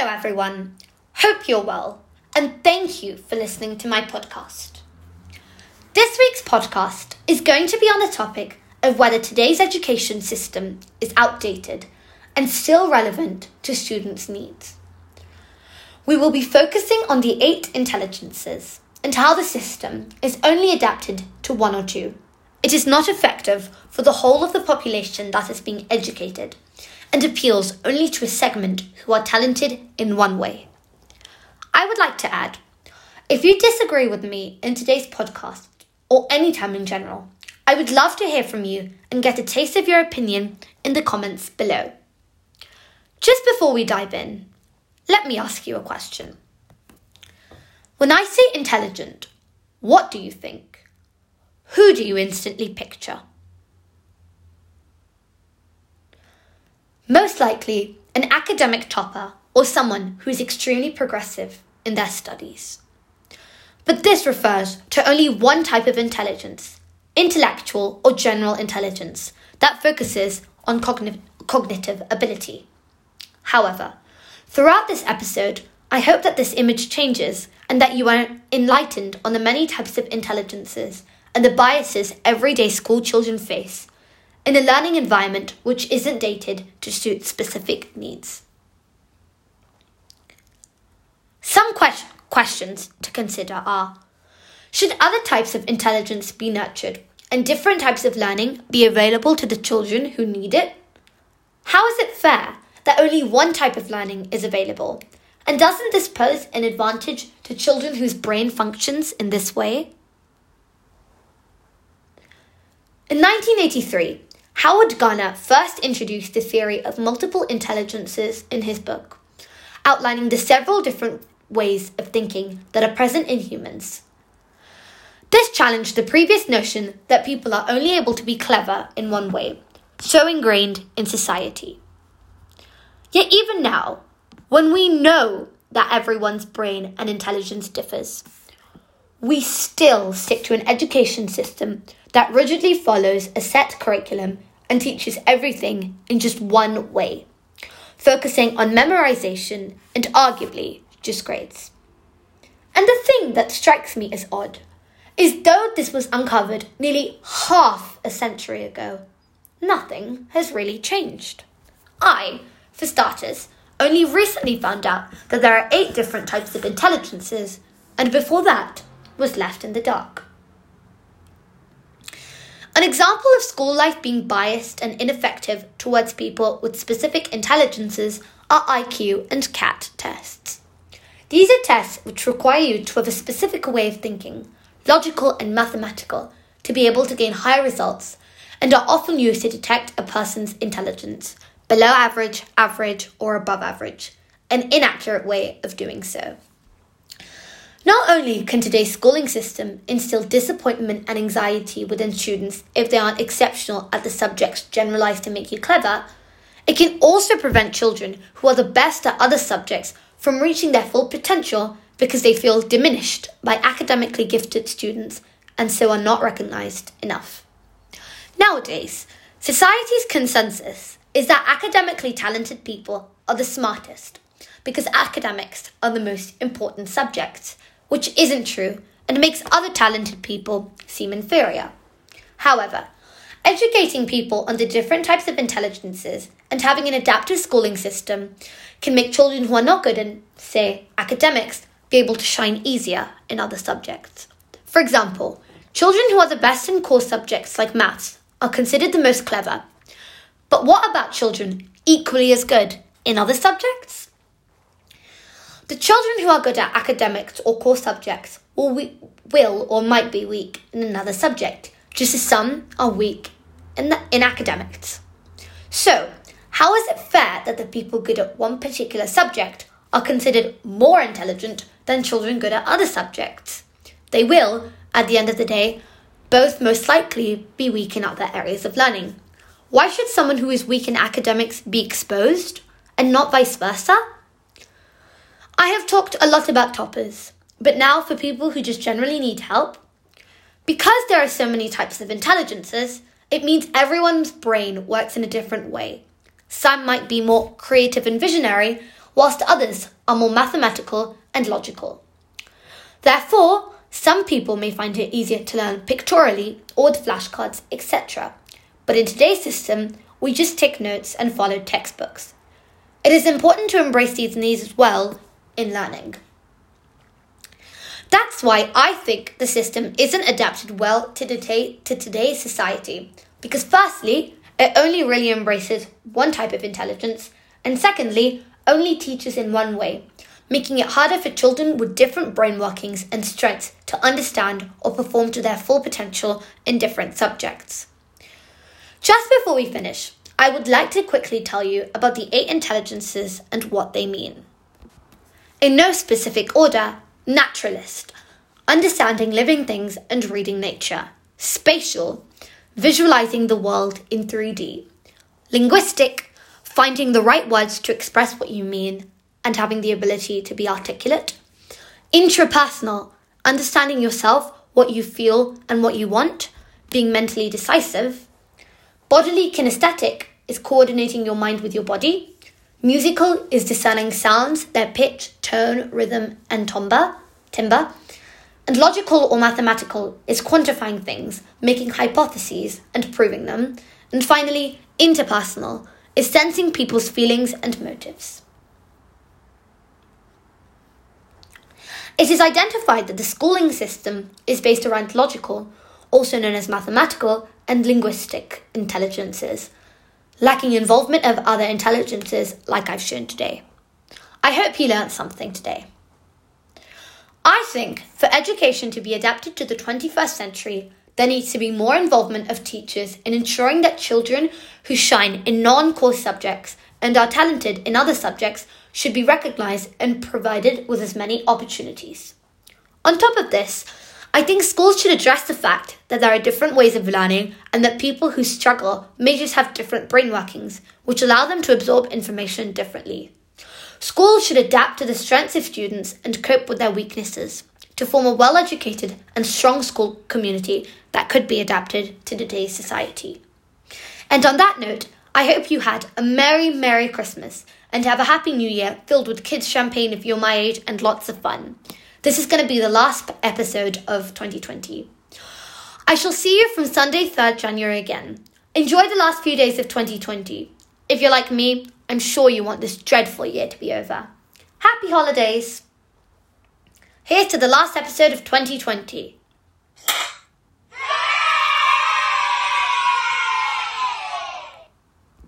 Hello, everyone. Hope you're well, and thank you for listening to my podcast. This week's podcast is going to be on the topic of whether today's education system is outdated and still relevant to students' needs. We will be focusing on the eight intelligences and how the system is only adapted to one or two. It is not effective for the whole of the population that is being educated and appeals only to a segment who are talented in one way. I would like to add if you disagree with me in today's podcast, or any time in general, I would love to hear from you and get a taste of your opinion in the comments below. Just before we dive in, let me ask you a question. When I say intelligent, what do you think? Who do you instantly picture? Most likely, an academic topper or someone who is extremely progressive in their studies. But this refers to only one type of intelligence intellectual or general intelligence that focuses on cogn- cognitive ability. However, throughout this episode, I hope that this image changes and that you are enlightened on the many types of intelligences and the biases everyday school children face in a learning environment which isn't dated to suit specific needs. Some que- questions to consider are Should other types of intelligence be nurtured and different types of learning be available to the children who need it? How is it fair that only one type of learning is available? And doesn't this pose an advantage to children whose brain functions in this way? In 1983, Howard Gardner first introduced the theory of multiple intelligences in his book, outlining the several different ways of thinking that are present in humans. This challenged the previous notion that people are only able to be clever in one way, so ingrained in society. Yet, even now, when we know that everyone's brain and intelligence differs, we still stick to an education system that rigidly follows a set curriculum and teaches everything in just one way, focusing on memorization and arguably just grades. And the thing that strikes me as odd is though this was uncovered nearly half a century ago, nothing has really changed. I, for starters, only recently found out that there are eight different types of intelligences, and before that was left in the dark. An example of school life being biased and ineffective towards people with specific intelligences are IQ and CAT tests. These are tests which require you to have a specific way of thinking, logical and mathematical, to be able to gain higher results, and are often used to detect a person's intelligence below average, average, or above average, an inaccurate way of doing so. Not only can today's schooling system instill disappointment and anxiety within students if they aren't exceptional at the subjects generalized to make you clever, it can also prevent children who are the best at other subjects from reaching their full potential because they feel diminished by academically gifted students and so are not recognized enough. Nowadays, society's consensus is that academically talented people are the smartest because academics are the most important subjects, which isn't true and makes other talented people seem inferior. However, educating people on the different types of intelligences and having an adaptive schooling system can make children who are not good in, say, academics be able to shine easier in other subjects. For example, children who are the best in core subjects like maths are considered the most clever. But what about children equally as good in other subjects? The children who are good at academics or core subjects will, we, will or might be weak in another subject, just as some are weak in, the, in academics. So, how is it fair that the people good at one particular subject are considered more intelligent than children good at other subjects. They will, at the end of the day, both most likely be weak in other areas of learning. Why should someone who is weak in academics be exposed and not vice versa? I have talked a lot about toppers, but now for people who just generally need help. Because there are so many types of intelligences, it means everyone's brain works in a different way. Some might be more creative and visionary, whilst others are more mathematical and logical. Therefore, some people may find it easier to learn pictorially or with flashcards, etc. But in today's system, we just take notes and follow textbooks. It is important to embrace these needs as well in learning. That's why I think the system isn't adapted well to, today, to today's society. Because, firstly, it only really embraces one type of intelligence, and secondly, only teaches in one way, making it harder for children with different brain workings and strengths to understand or perform to their full potential in different subjects. Just before we finish, I would like to quickly tell you about the eight intelligences and what they mean. In no specific order, naturalist, understanding living things and reading nature, spatial, visualizing the world in 3D, linguistic, finding the right words to express what you mean and having the ability to be articulate, intrapersonal, understanding yourself, what you feel, and what you want, being mentally decisive, bodily kinesthetic is coordinating your mind with your body, musical is discerning sounds, their pitch, tone, rhythm, and timbre, timbre. And logical or mathematical is quantifying things, making hypotheses, and proving them. And finally, interpersonal is sensing people's feelings and motives. It is identified that the schooling system is based around logical, also known as mathematical, and linguistic intelligences, lacking involvement of other intelligences like I've shown today. I hope you learned something today. I think for education to be adapted to the 21st century, there needs to be more involvement of teachers in ensuring that children who shine in non course subjects and are talented in other subjects should be recognised and provided with as many opportunities. On top of this, I think schools should address the fact that there are different ways of learning and that people who struggle may just have different brain workings, which allow them to absorb information differently. Schools should adapt to the strengths of students and cope with their weaknesses to form a well educated and strong school community that could be adapted to today's society. And on that note, I hope you had a Merry, Merry Christmas and have a Happy New Year filled with kids' champagne if you're my age and lots of fun. This is going to be the last episode of 2020. I shall see you from Sunday, 3rd January again. Enjoy the last few days of 2020. If you're like me, I'm sure you want this dreadful year to be over. Happy holidays! Here's to the last episode of 2020.